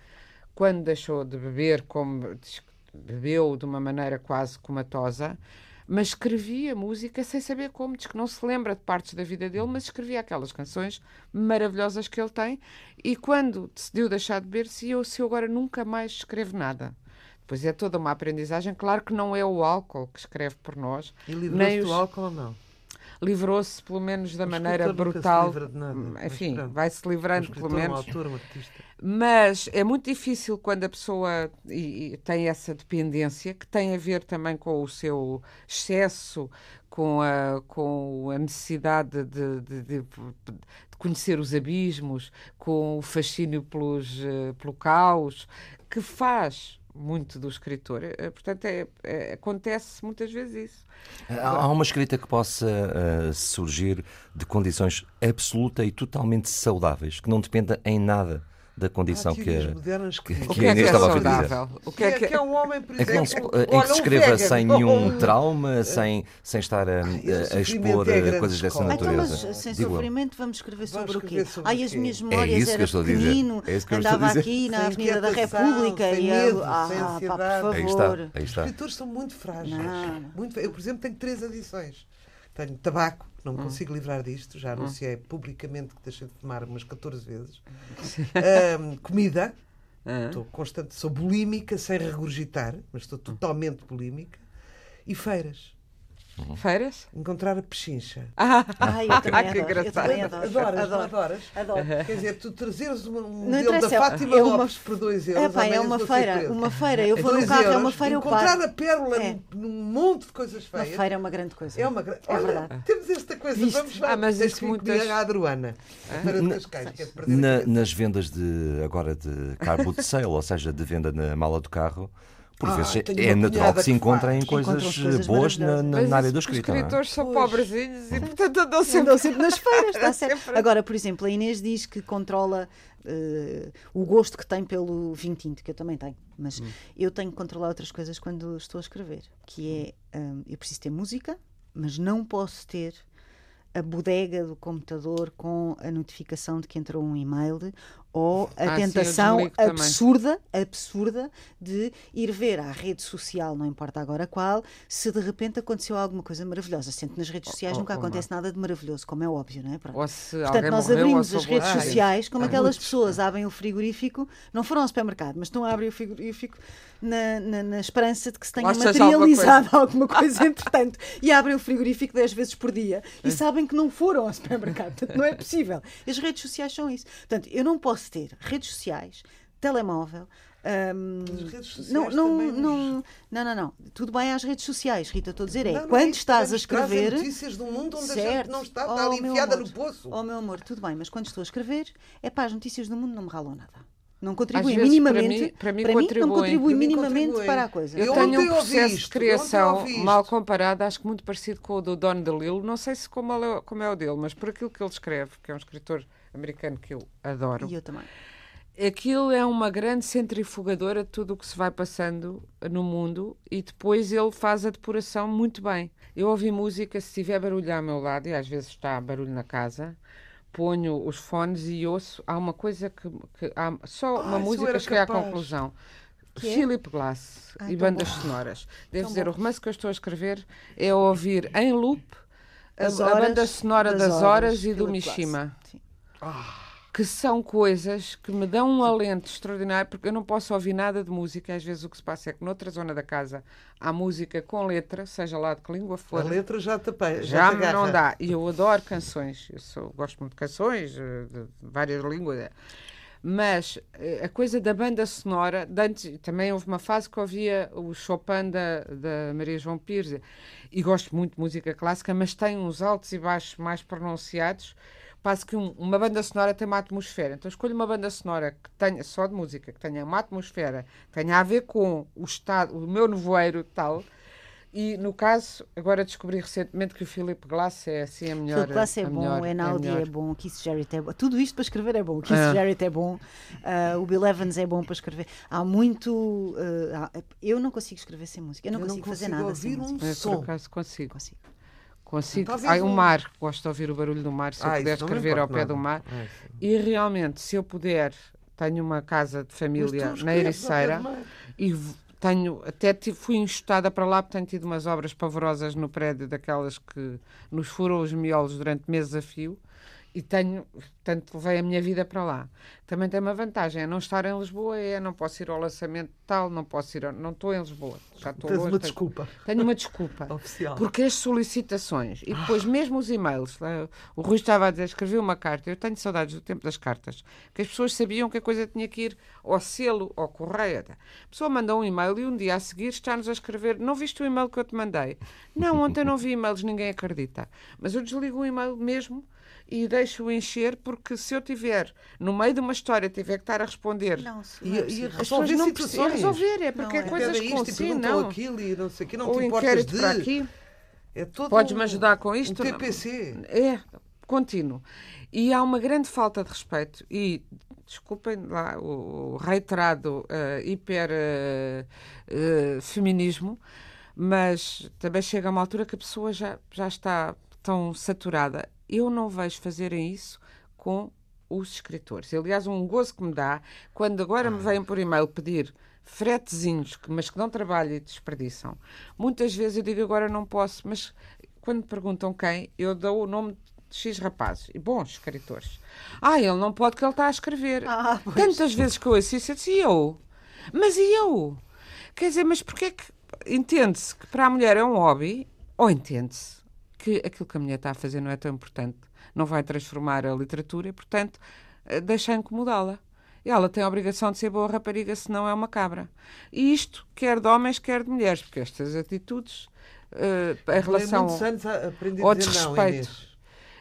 quando deixou de beber, como bebeu de uma maneira quase comatosa, mas escrevia música sem saber como, diz que não se lembra de partes da vida dele, mas escrevia aquelas canções maravilhosas que ele tem. E quando decidiu deixar de beber, se eu, se eu agora nunca mais escrevo nada. Pois é toda uma aprendizagem. Claro que não é o álcool que escreve por nós. E livrou-se os- do álcool ou não? Livrou-se, pelo menos, da maneira nunca se brutal. livra de nada, Enfim, vai-se livrando, pelo menos. autor, um artista. Mas é muito difícil quando a pessoa e- e tem essa dependência, que tem a ver também com o seu excesso, com a, com a necessidade de, de- de- de conhecer os abismos, com o fascínio pelos, eh, pelo caos, que faz muito do escritor. Eh, Portanto, é- é- acontece muitas vezes isso. Há há uma escrita que possa ah, surgir de condições absoluta e totalmente saudáveis, que não dependa em nada da condição que, que, que- que que é a que Inês é estava a dizer. saudável? O que, é, que é um homem, por exemplo, não se, em que se escreva sem nenhum um- trauma, sem, sem estar a, a- a expor é eh, coisas dessa escola. Então, natureza. mas sem sofrimento vamos escrever Vamos sobre o quê? Ai, as minhas É memórias isso que eu era estou a dizer. pequenino, É isso que eu estou a andava dizer. aqui na Sem Avenida da República sem e ah, sem pá, por Aí está, favor. Os escritores são muito frágeis. Muito, eu, por exemplo, tenho três adições. Tenho tabaco, não me Hum. consigo livrar disto. Já anunciei publicamente que deixei de fumar umas 14 vezes. Ahm, comida, Ah. estou constante, sou bulímica sem regurgitar, mas estou totalmente bulímica. E feiras. Feiras? Encontrar a pechincha. Ah, Ai, eu também que adoro. Eu engraçado. também adoro. Adoras, adoro. adoras? Adoro. Quer dizer, tu trazeres uma- um modelo da Fátima é uma- Lopes por 2 euros. É pá, é uma feira, uma feira. Eu É vou no carro, é uma euros, feira, eu Encontrar paro. a pérola É. num, monte de coisas Uma feias. feira é uma grande coisa. É uma gra- É Olha, verdade. Temos esta coisa, Viste? vamos lá. Ah, mas isso que comigo à Adruana. Feira de que é de nas vendas de agora de car boot sale, ou seja, de venda na mala do carro, por Ah, vezes é natural que se encontrem faz. coisas, Encontram coisas boas na, na- na área do Os escrito. não é? escritores são Pois. pobrezinhos e, portanto, andam sempre. Andam sempre nas feiras, está certo. Agora, por exemplo, a Inês diz que controla eh, o gosto que tem pelo vinho tinto, que eu também tenho. Mas Hum. eu tenho que controlar outras coisas quando estou a escrever, que é, hum, eu preciso ter música, mas não posso ter a bodega do computador com a notificação de que entrou um e-mail ou a Ah, sim, tentação também. absurda, absurda de ir ver à rede social, não importa agora qual, se de repente aconteceu alguma coisa maravilhosa. Sendo que nas redes sociais ou- nunca ou acontece nada de maravilhoso, como é óbvio, não é? Pronto. Ou se Portanto, nós morreu, abrimos as redes sociais como aquelas muitos. pessoas abrem o frigorífico, não foram ao supermercado, mas estão a abrir o frigorífico na, na- na esperança de que se tenha alguma materializado alguma coisa, entretanto, e abrem o frigorífico 10 vezes por dia É. e sabem que não foram ao supermercado. Portanto, não é possível. As redes sociais são isso. Portanto, eu não posso ter redes sociais, telemóvel. hum, As redes sociais não, não, nos- não, não, não, não. Tudo bem às redes sociais, Rita, estou a dizer é Não, não quando é isso, estás a escrever. notícias do mundo onde a gente Certo. não está, Oh, está ali meu enfiada amor. no poço. Oh, meu amor, tudo bem, mas quando estou a escrever, é pá, as notícias do mundo não me ralam nada. Não Às contribuem vezes, minimamente. para mim- para mim não contribui Para mim minimamente contribuem. para a coisa. Eu Eu tenho um processo isto, de criação mal comparado, acho que muito parecido com o do Don DeLillo. Não sei se como, é, como é o dele, mas por aquilo que ele escreve, que é um escritor americano que eu adoro. E eu também. Aquilo é uma grande centrifugadora de tudo o que se vai passando no mundo e depois ele faz a depuração muito bem. Eu ouvi música, se tiver barulho ao meu lado, e às vezes está barulho na casa, ponho os fones e ouço. Há uma coisa que. que há só uma Ah, isso música cheguei à capaz. conclusão. Que é? Philip Glass Ah, e bandas bom. sonoras. Devo Tão dizer, bom. o romance que eu estou a escrever é ouvir em loop a, a banda sonora das das, horas, horas, e do. Mishima Sim. Que são coisas que me dão um alento extraordinário, porque eu não posso ouvir nada de música. Às vezes o que se passa é que noutra zona da casa há música com letra, seja lá de que língua A for. letra já te apanha. Já te me não dá. E eu adoro canções. Eu sou- gosto muito de canções, eh, de várias línguas. Mas eh, a coisa da banda sonora, antes, também houve uma fase que ouvia o Chopin da, da Maria João Pires e gosto muito de música clássica, mas tem uns altos e baixos mais pronunciados. Passo que um- uma banda sonora tem uma atmosfera. Então escolho uma banda sonora que tenha só de música, que tenha uma atmosfera, que tenha a ver com o estado, o meu nevoeiro tal, E no caso, agora descobri recentemente que o Philip Glass é assim a melhor. Philip Glass é bom, melhor, o Einaudi é, melhor. bom, o Keith Jarrett é bom. Tudo isto para escrever é bom. O Keith É. Jarrett é bom, ah, o Bill Evans é bom para escrever. Há muito. há- eu não consigo escrever sem música. Eu não Eu não consigo fazer consigo nada sem ouvir um música. Mas, som. por acaso consigo. Consigo. Consigo. Talvez Ai, o um- mar, gosto de ouvir o barulho do mar, se eu Ah, puder não me escrever ao pé nada. do mar. Ah. E realmente, se eu puder, tenho uma casa de família na Ericeira e tenho, até fui enxutada para lá porque tenho tido umas obras pavorosas no prédio, daquelas que nos furam os miolos durante meses a fio. E tenho, portanto, levei a minha vida para lá. Também tem uma vantagem, é não estar em Lisboa, é não posso ir ao lançamento tal, não posso ir, ao- não estou em Lisboa, já estou Tens longe. uma tenho- desculpa Tenho uma desculpa. oficial. Porque as solicitações e depois mesmo os e-mails, o Rui estava a dizer, escrevi uma carta, eu tenho saudades do tempo das cartas, que as pessoas sabiam que a coisa tinha que ir ao selo, ao correio. A pessoa manda um e-mail e um dia a seguir está-nos a escrever, não viste o e-mail que eu te mandei? Não, ontem não vi e-mails, ninguém acredita. Mas eu desligo o e-mail mesmo e deixo-o encher, porque se eu tiver, no meio de uma história, tiver que estar a responder... Não, se- E- não é e possível. as pessoas resolver não precisam resolver, é porque Não é é. coisas com isto e perguntam não. aquilo e não sei o quê, não Ou te importas de... para aqui. É todo Podes-me ajudar com isto? Um TPC. É, contínuo. E há uma grande falta de respeito e, desculpem lá o, reiterado eh, hiper eh, eh, feminismo, mas também chega a uma altura que a pessoa já, já está tão saturada. Eu não vejo fazerem isso com os escritores. Aliás, um gozo que me dá quando agora me vêm por e-mail pedir fretezinhos, mas que não trabalham e desperdiçam. Muitas vezes eu digo agora não posso, mas quando me perguntam quem, eu dou o nome de X rapazes, e bons escritores. Ah, ele não pode que ele está a escrever. Ah. Tantas vezes que eu isso, eu disse, e eu? Mas e eu? Quer dizer, mas porquê é que entende-se que para a mulher é um hobby, ou entende-se que aquilo que a mulher está a fazer não é tão importante, não vai transformar a literatura e, portanto, eh, deixa incomodá-la. Ela tem a obrigação de ser boa rapariga, senão é uma cabra. E isto, quer de homens, quer de mulheres, porque estas atitudes, eh, em relação muitos ao não, desrespeito. Inês.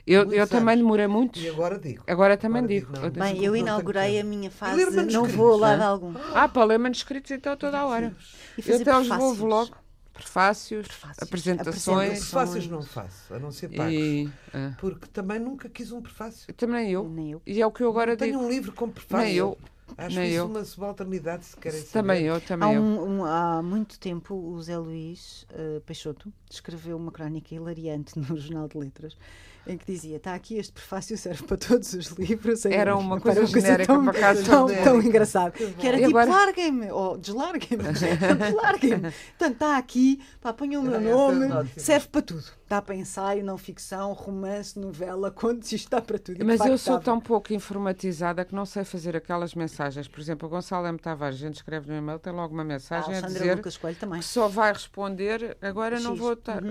Eu, eu muitos também demorei muito. E agora digo. Agora também Agora digo. digo, não. Eu- Bem, eu não inaugurei a minha fase não vou a lado né? algum. Ah, para ler manuscritos então toda a hora. E Eu até os vou logo. Prefácios, Prefácios, apresentações. Prefácios não faço, a não ser pagos. E, ah, Porque também nunca quis um prefácio. também eu. Nem eu. E é o que eu agora Tenho digo. um livro com prefácio. Nem eu. Acho Nem isso eu. uma subalternidade, se querem saber. Também eu, Há, também eu. um- um- há muito tempo, o Zé Luís eh, Peixoto escreveu uma crónica hilariante no Jornal de Letras em que dizia: está aqui este prefácio, serve para todos os livros. Era uma Epá, coisa genérica, tão, por acaso. tão, Genérica. tão engraçado. Que era E tipo: agora? larguem-me, ou deslarguem-me, deslarguem-me. Portanto, está aqui, pá, ponham o meu Ah, é nome, serve para tudo. Está para ensaio, não ficção, romance, novela, contos, isto está para tudo. Mas eu sou tão pouco informatizada que não sei fazer aquelas mensagens. Por exemplo, o Gonçalo M. Tavares, a gente escreve no e-mail, tem logo uma A mensagem a Alexandra dizer Lucas Coelho também. que só vai responder agora não X. vou estar.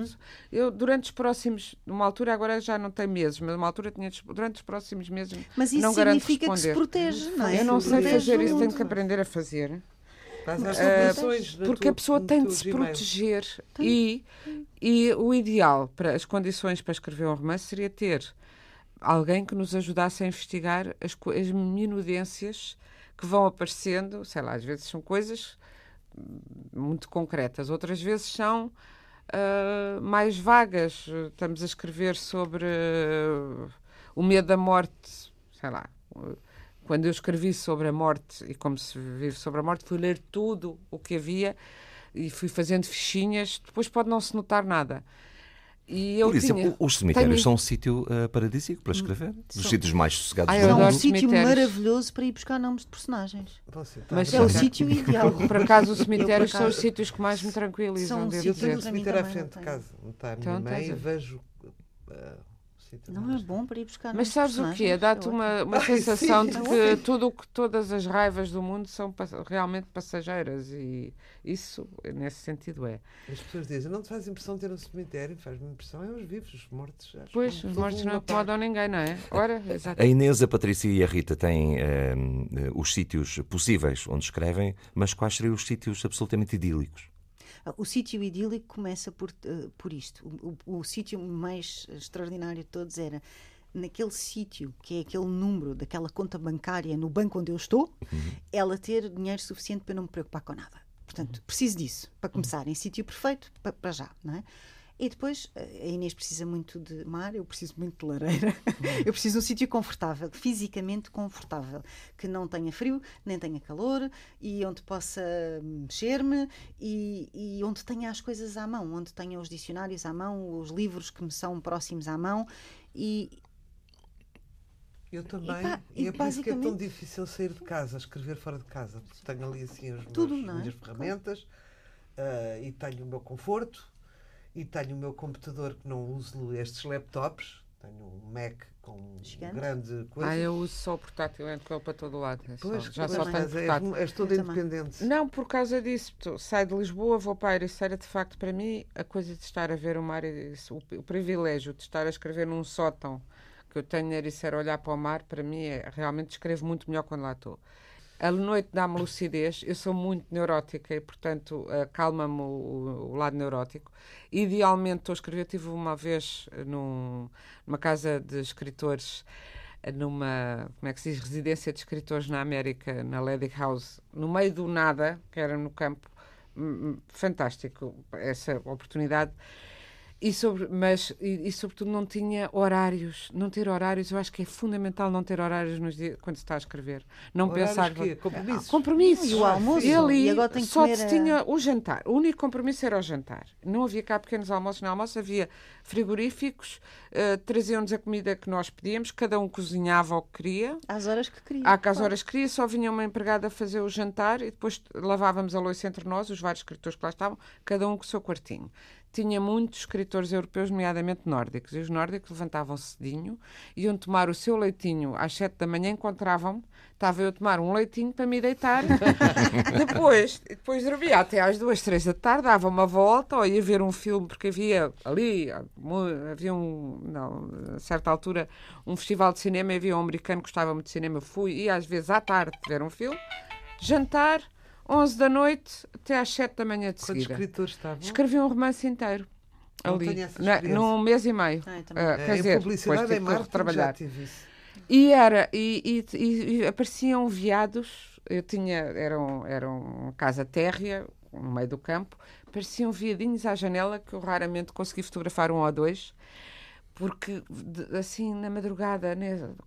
Eu, durante os próximos, numa altura, agora já não tem meses, mas numa altura tinha durante os próximos meses. Mas isso não significa que se protege, não é? Eu não sei Protege fazer isso, tenho que aprender a fazer. Na porque tua- a pessoa tem de se proteger e, e o ideal para as condições para escrever um romance seria ter alguém que nos ajudasse a investigar as, as minudências que vão aparecendo, sei lá, às vezes são coisas hum, muito concretas, outras vezes são ah, mais vagas. Estamos a escrever sobre ah, o medo da morte, sei lá. Quando eu escrevi sobre a morte e como se vive sobre a morte, fui ler tudo o que havia e fui fazendo fichinhas. Depois pode não se notar nada. E eu Por exemplo, tinha... os cemitérios tenho- são um sítio eh, paradisíaco para escrever. Dos São. sítios mais sossegados Ai, do eu É um mundo. sítio maravilhoso para ir buscar nomes de personagens. Você tá Mas É o sítio ideal. Por acaso, os cemitérios acaso- são os sítios que mais me tranquilizam, São devo Eu sítios tenho mim cemitério à frente de casa, onde está a minha Então, mãe, e vejo. ah, Não é bom para ir buscar Mas sabes o quê? Dá-te É uma, uma Ai, sensação sim, de é que tudo, o que- todas as raivas do mundo são realmente passageiras e isso, nesse sentido, é. As pessoas dizem, não te faz impressão ter um cemitério, faz-me impressão é os vivos, os mortos. Pois, os mortos não acomodam ninguém, não é? Ora, exato. A Inês, a Patrícia e a Rita têm eh, os sítios possíveis onde escrevem, mas quais seriam os sítios absolutamente idílicos? O sítio idílico começa por, eh, por isto. O, o- o sítio mais extraordinário de todos era naquele sítio, que é aquele número daquela conta bancária no banco onde eu estou, ela ter dinheiro suficiente para não me preocupar com nada. Portanto, preciso disso, para começar, em sítio perfeito, para, para já, não é? E depois, a Inês precisa muito de mar, eu preciso muito de lareira. eu preciso de um sítio confortável, fisicamente confortável, que não tenha frio, nem tenha calor, e onde possa mexer-me, e, e, onde tenha as coisas à mão, onde tenha os dicionários à mão, os livros que me são próximos à mão. E, eu também. E, pá, e, e é por isso que é tão difícil sair de casa, escrever fora de casa. Tenho ali assim as tudo, meus, é? minhas ferramentas uh, e tenho o meu conforto e tenho o meu computador que não uso estes laptops. Tenho um Mac com Gigante. grande coisa. Ah, eu uso só o portátil, entro com ele para todo lado. É pois, só, já só tenho portátil. És, és toda independente. Não, por causa disso. Saio de Lisboa, vou para a Ericeira, de facto, para mim, a coisa de estar a ver o mar, o, o privilégio de estar a escrever num sótão que eu tenho na Ericeira a olhar para o mar, para mim, é, realmente escrevo muito melhor quando lá estou. A noite dá-me lucidez, eu sou muito neurótica e, portanto, calma-me o, o, lado neurótico. Idealmente, estou a escrever, tive uma vez num, numa casa de escritores, numa, como é que se diz, residência de escritores na América, na Lady House, no meio do nada, que era no campo, fantástico essa oportunidade e sobre, mas, e, e, sobretudo, não tinha horários. Não ter horários, eu acho que é fundamental não ter horários nos dias, quando se está a escrever. Não horários pensar. Que? Compromissos. Ah, compromissos. E o almoço. Ele e agora tem que só comer se a... tinha o jantar. O único compromisso era o jantar. Não havia cá pequenos almoços. No almoço havia frigoríficos, uh, traziam-nos a comida que nós pedíamos, cada um cozinhava o que queria. Às horas que queria. Às claro. horas que queria, só vinha uma empregada a fazer o jantar e depois lavávamos a louça entre nós, os vários escritores que lá estavam, cada um com o seu quartinho tinha muitos escritores europeus, nomeadamente nórdicos. E os nórdicos levantavam cedinho, iam tomar o seu leitinho às sete da manhã, encontravam-me, estava eu a tomar um leitinho para me deitar. depois, depois dormia até às duas, três da tarde, dava uma volta, ou ia ver um filme, porque havia ali, havia um, não, a certa altura, um festival de cinema, havia um americano que gostava muito de cinema, fui, e às vezes à tarde ver um filme, jantar 11 da noite até às 7 da manhã de Quantos seguida. escritores estavam? Escrevi um romance inteiro. Não ali, na, num mês e meio. Ah, uh, quer é, dizer, publicidade depois em tive que trabalhar. E era, e, e, e, apareciam viados, eu tinha, era, um, era uma casa térrea, no meio do campo, apareciam viadinhos à janela que eu raramente consegui fotografar um ou dois, porque assim na madrugada,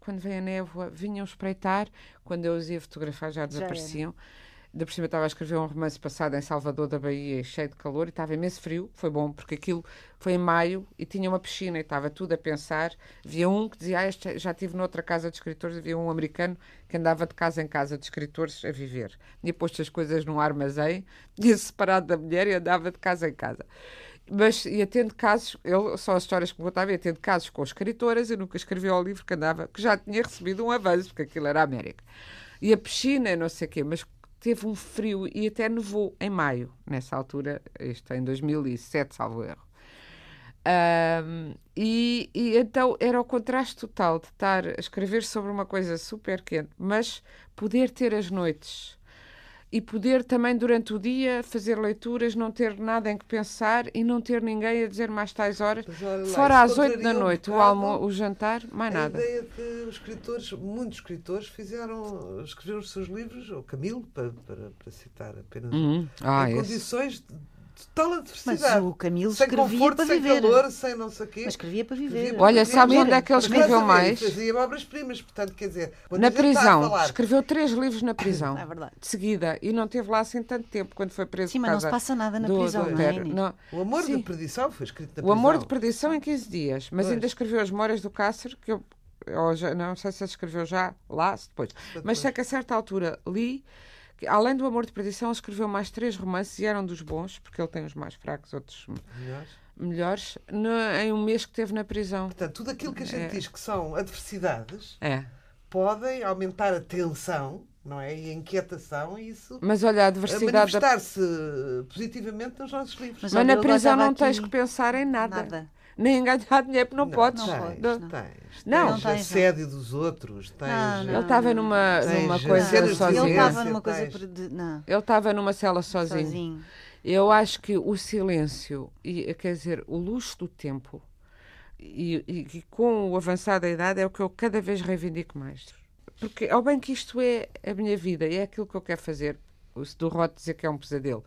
quando vem a névoa, vinham espreitar, quando eu os ia fotografar já desapareciam. Já Ainda por cima estava a escrever um romance passado em Salvador da Bahia, cheio de calor, e estava imenso frio. Foi bom, porque aquilo foi em maio e tinha uma piscina e estava tudo a pensar. Havia um que dizia: ah, este, já estive noutra casa de escritores. Havia um americano que andava de casa em casa de escritores a viver. Tinha posto as coisas num armazém, tinha separado da mulher e andava de casa em casa mas ia tendo casos, ele, só as histórias que me contava, ia tendo casos com escritoras, e nunca escreveu ao livro que andava, que já tinha recebido um avanço, porque aquilo era América. E a piscina, não sei o quê, mas teve um frio e até nevou em maio, nessa altura, isto em 2007, salvo erro. Um, e, e, então era o contraste total de estar a escrever sobre uma coisa super quente, mas poder ter as noites e poder também durante o dia fazer leituras, não ter nada em que pensar e não ter ninguém a dizer mais tais horas, lá, fora às oito da noite, um o, almo, o jantar, mais a nada. A ideia que os escritores, muitos escritores, fizeram, escreveram os seus livros, o Camilo, para, para, para citar apenas, uhum. ah, em esse. condições total adversidade. Mas o Camilo sem escrevia conforto, para sem viver. calor, sem não sei o quê. Mas escrevia para viver. Escrevia para Olha, viver. sabes onde é que ele escreveu Mas, mais? Fazia obras-primas, portanto, quer dizer... Na prisão. Falar... Escreveu três livros na prisão. É verdade. De seguida. E não teve lá assim tanto tempo quando foi preso Sim, mas não se passa nada na prisão, não é? Não. O Amor Sim. de Perdição foi escrito na prisão. O Amor de Perdição em 15 dias. Mas Pois. ainda escreveu As Memórias do Cácer, que eu... eu já- não sei se escreveu já lá, se depois. Mas sei que a certa altura li além do Amor de Perdição, ele escreveu mais três romances e eram dos bons, porque ele tem os mais fracos, outros Melhores. melhores, no- em um mês que teve na prisão. Portanto, tudo aquilo que a gente É. diz que são adversidades É. podem aumentar a tensão, não é? E a inquietação e isso Mas olha, a a adversidade. Da... manifestar-se positivamente nos nossos livros. Mas Mas na prisão não tens aqui- que pensar em nada. Nada. Nem em ganhar dinheiro, porque não, podes. não tens, podes, Não. não. tens, Não. tens Não tens, assédio dos outros, tens... Não, não. Ele estava numa, numa coisa sozinho. Ele estava numa coisa. De... Não, Ele estava numa cela sozinho. sozinho. Eu acho que o silêncio, e, quer dizer, o luxo do tempo, e, e- e com o avançar da idade, é o que eu cada vez reivindico mais. Porque, ao bem que isto é a minha vida e é aquilo que eu quero fazer, se do Roth dizer que é um pesadelo,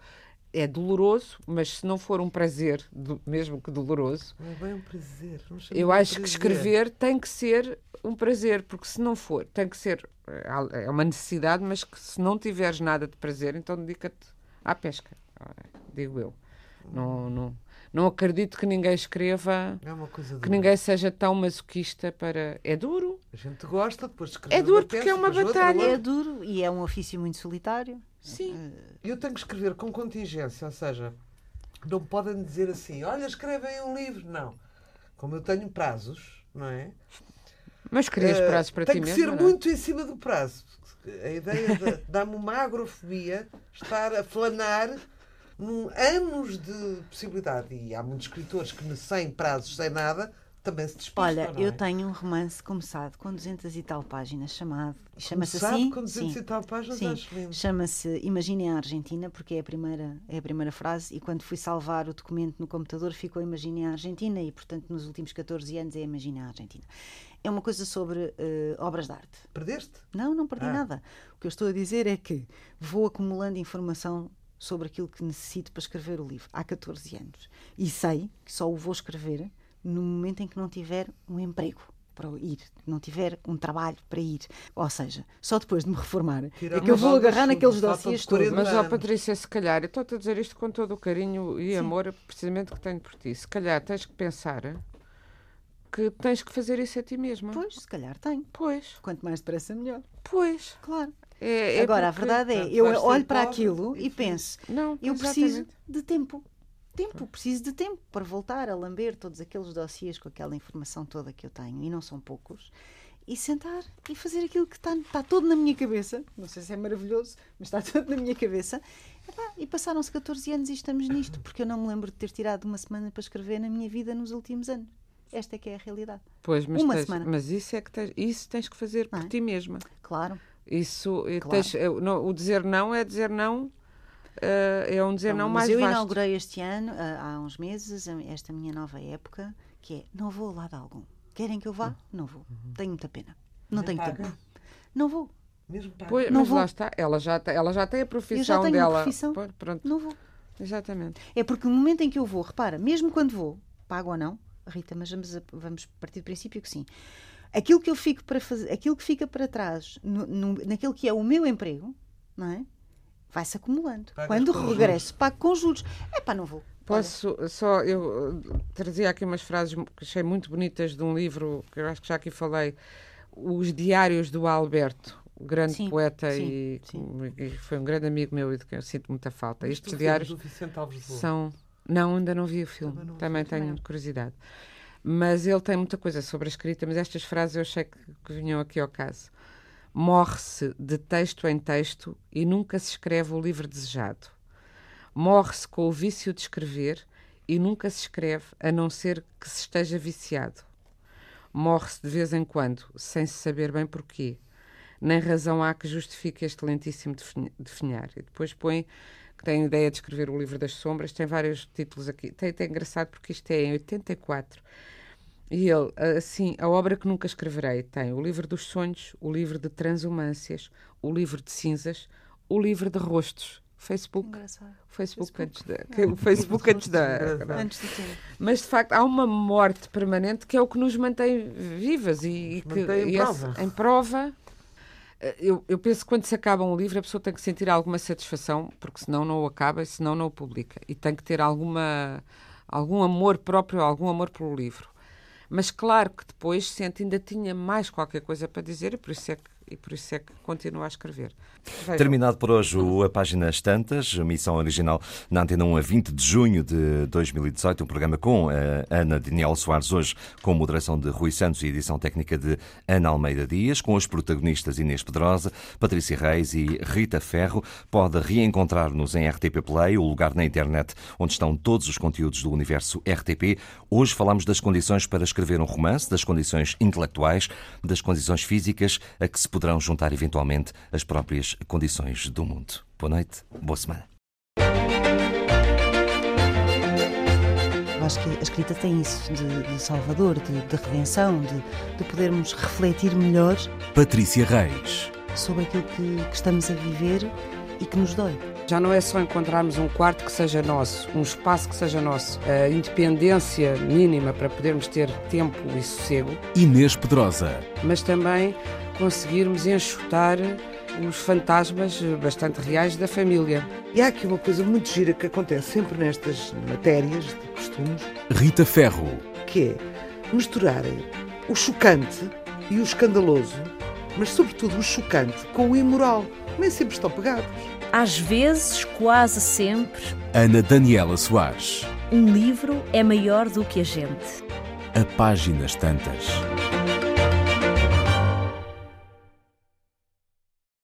é doloroso, mas se não for um prazer, do, mesmo que doloroso. Não é bem um prazer. eu acho prazer. que escrever tem que ser um prazer, porque se não for, tem que ser. É uma necessidade, mas que se não tiveres nada de prazer, então dedica-te à pesca, digo eu. Não, não, não acredito que ninguém escreva, é que ninguém seja tão masoquista para. É duro. A gente gosta depois de escrever. É duro porque é uma batalha. É duro e é um ofício muito solitário. Sim. Eu tenho que escrever com contingência, ou seja, não podem dizer assim, olha, escrevem um livro. Não. Como eu tenho prazos, não é? Mas crias uh, prazos para ti mesmo? Tem que ser não? É? muito em cima do prazo. A ideia de dar-me uma agrofobia, estar a flanar num anos de possibilidade. E há muitos escritores que, sem prazos, sem nada, também se despistam. Olha, é? eu tenho um romance começado com 200 e tal páginas, chamado. Chama-se assim. com 200 sim, e tal páginas, sim, Chama-se Imaginem a Argentina, porque é a, primeira, é a primeira frase, e quando fui salvar o documento no computador ficou Imaginem a Argentina, e portanto nos últimos 14 anos é Imaginem a Argentina. É uma coisa sobre uh, obras de arte. Perdeste? Não, não perdi ah. nada. O que eu estou a dizer é que vou acumulando informação sobre aquilo que necessito para escrever o livro há 14 anos. E sei que só o vou escrever no momento em que não tiver um emprego para ir, não tiver um trabalho para ir. Ou seja, só depois de me reformar é que eu vou agarrar naqueles dossiês todos. Mas, ó Patrícia, se calhar, eu estou-te a dizer isto com todo o carinho e Sim. amor precisamente que tenho por ti. Se calhar tens que pensar que tens que fazer isso a ti mesma. Pois, se calhar tenho. Pois. Quanto mais depressa, melhor. Pois. Claro. É, é Agora, porque... a verdade é, eu olho para aquilo e penso, não, eu preciso de tempo tempo, preciso de tempo para voltar a lamber todos aqueles dossiês com aquela informação toda que eu tenho, e não são poucos, e sentar e fazer aquilo que está, está todo na minha cabeça. Não sei se é maravilhoso, mas está todo na minha cabeça. E passaram-se 14 anos e estamos nisto, porque eu não me lembro de ter tirado uma semana para escrever na minha vida nos últimos anos. Esta é que é a realidade. Pois, mas, uma tens, semana. mas isso é que tens, isso tens que fazer por é? ti mesma. Claro. Isso, claro. Tens, o dizer não é dizer não uh, é um dizer não, não mais eu vasto. inaugurei este ano, uh, há uns meses, esta minha nova época, que é não vou a lado algum. Querem que eu vá? Não vou. Uhum. Tenho muita pena. Não tenho paga? tempo. Não vou. Mesmo paga. Pois, não mas vou. lá está, ela já, ela já tem a profissão eu já tenho dela. profissão. Pronto. Não vou. Exatamente. É porque no momento em que eu vou, repara, mesmo quando vou, pago ou não, Rita, mas vamos, vamos partir do princípio que sim. Aquilo que eu fico para fazer, aquilo que fica para trás, no, no, naquilo que é o meu emprego, não é? vai-se acumulando. Pagas Quando regresso, pago com juros. É pá, não vou. Posso Olha. só, eu uh, trazia aqui umas frases que achei muito bonitas de um livro que eu acho que já aqui falei, Os Diários do Alberto, grande sim, poeta sim, e, sim. e, foi um grande amigo meu e de quem eu sinto muita falta. Estes diários são. Não, ainda não vi o filme, também, também tenho também. curiosidade. Mas ele tem muita coisa sobre a escrita, mas estas frases eu achei que, que vinham aqui ao caso. Morre-se de texto em texto e nunca se escreve o livro desejado. Morre-se com o vício de escrever e nunca se escreve a não ser que se esteja viciado. Morre-se de vez em quando, sem se saber bem porquê. Nem razão há que justifique este lentíssimo definhar. E depois põe que tem ideia de escrever o livro das sombras, tem vários títulos aqui. Tem, tem engraçado porque isto é em 84 e ele, assim, a obra que nunca escreverei tem o livro dos sonhos, o livro de transumâncias, o livro de cinzas, o livro de rostos. Facebook, Facebook, Facebook. antes da, o Facebook antes da, antes de. Mas de facto há uma morte permanente que é o que nos mantém vivas e, e que em, e prova. Esse, em prova. Eh, eu, eu penso que quando se acaba um livro a pessoa tem que sentir alguma satisfação porque senão não o acaba e senão não o publica e tem que ter alguma algum amor próprio, algum amor pelo livro. Mas claro que depois sente ainda tinha mais qualquer coisa para dizer e por isso é que e por isso é que continuo a escrever. Terminado por hoje A Páginas Tantas, missão original na Antena 1 a 20 de junho de 2018, um programa com a Ana Daniel Soares, hoje com moderação de Rui Santos e edição técnica de Ana Almeida Dias, com os protagonistas Inês Pedrosa, Patrícia Reis e Rita Ferro. Pode reencontrar-nos em RTP Play, o lugar na internet onde estão todos os conteúdos do universo RTP. Hoje falamos das condições para escrever um romance, das condições intelectuais, das condições físicas a que se poderão juntar eventualmente as próprias condições do mundo. Boa noite, boa semana. Eu acho que a escrita tem isso de, de salvador, de, de redenção, de, de, podermos refletir melhor. Patrícia Reis. Sobre aquilo que, que estamos a viver e que nos dói. Já não é só encontrarmos um quarto que seja nosso, um espaço que seja nosso, a independência mínima para podermos ter tempo e sossego. Inês Pedrosa. Mas também conseguirmos enxutar os fantasmas bastante reais da família. E há aqui uma coisa muito gira que acontece sempre nestas matérias de costumes. Rita Ferro. Que é misturarem o chocante e o escandaloso, mas sobretudo o chocante com o imoral. Nem sempre estão pegados. Às vezes, quase sempre. Ana Daniela Soares. Um livro é maior do que a gente. A páginas tantas.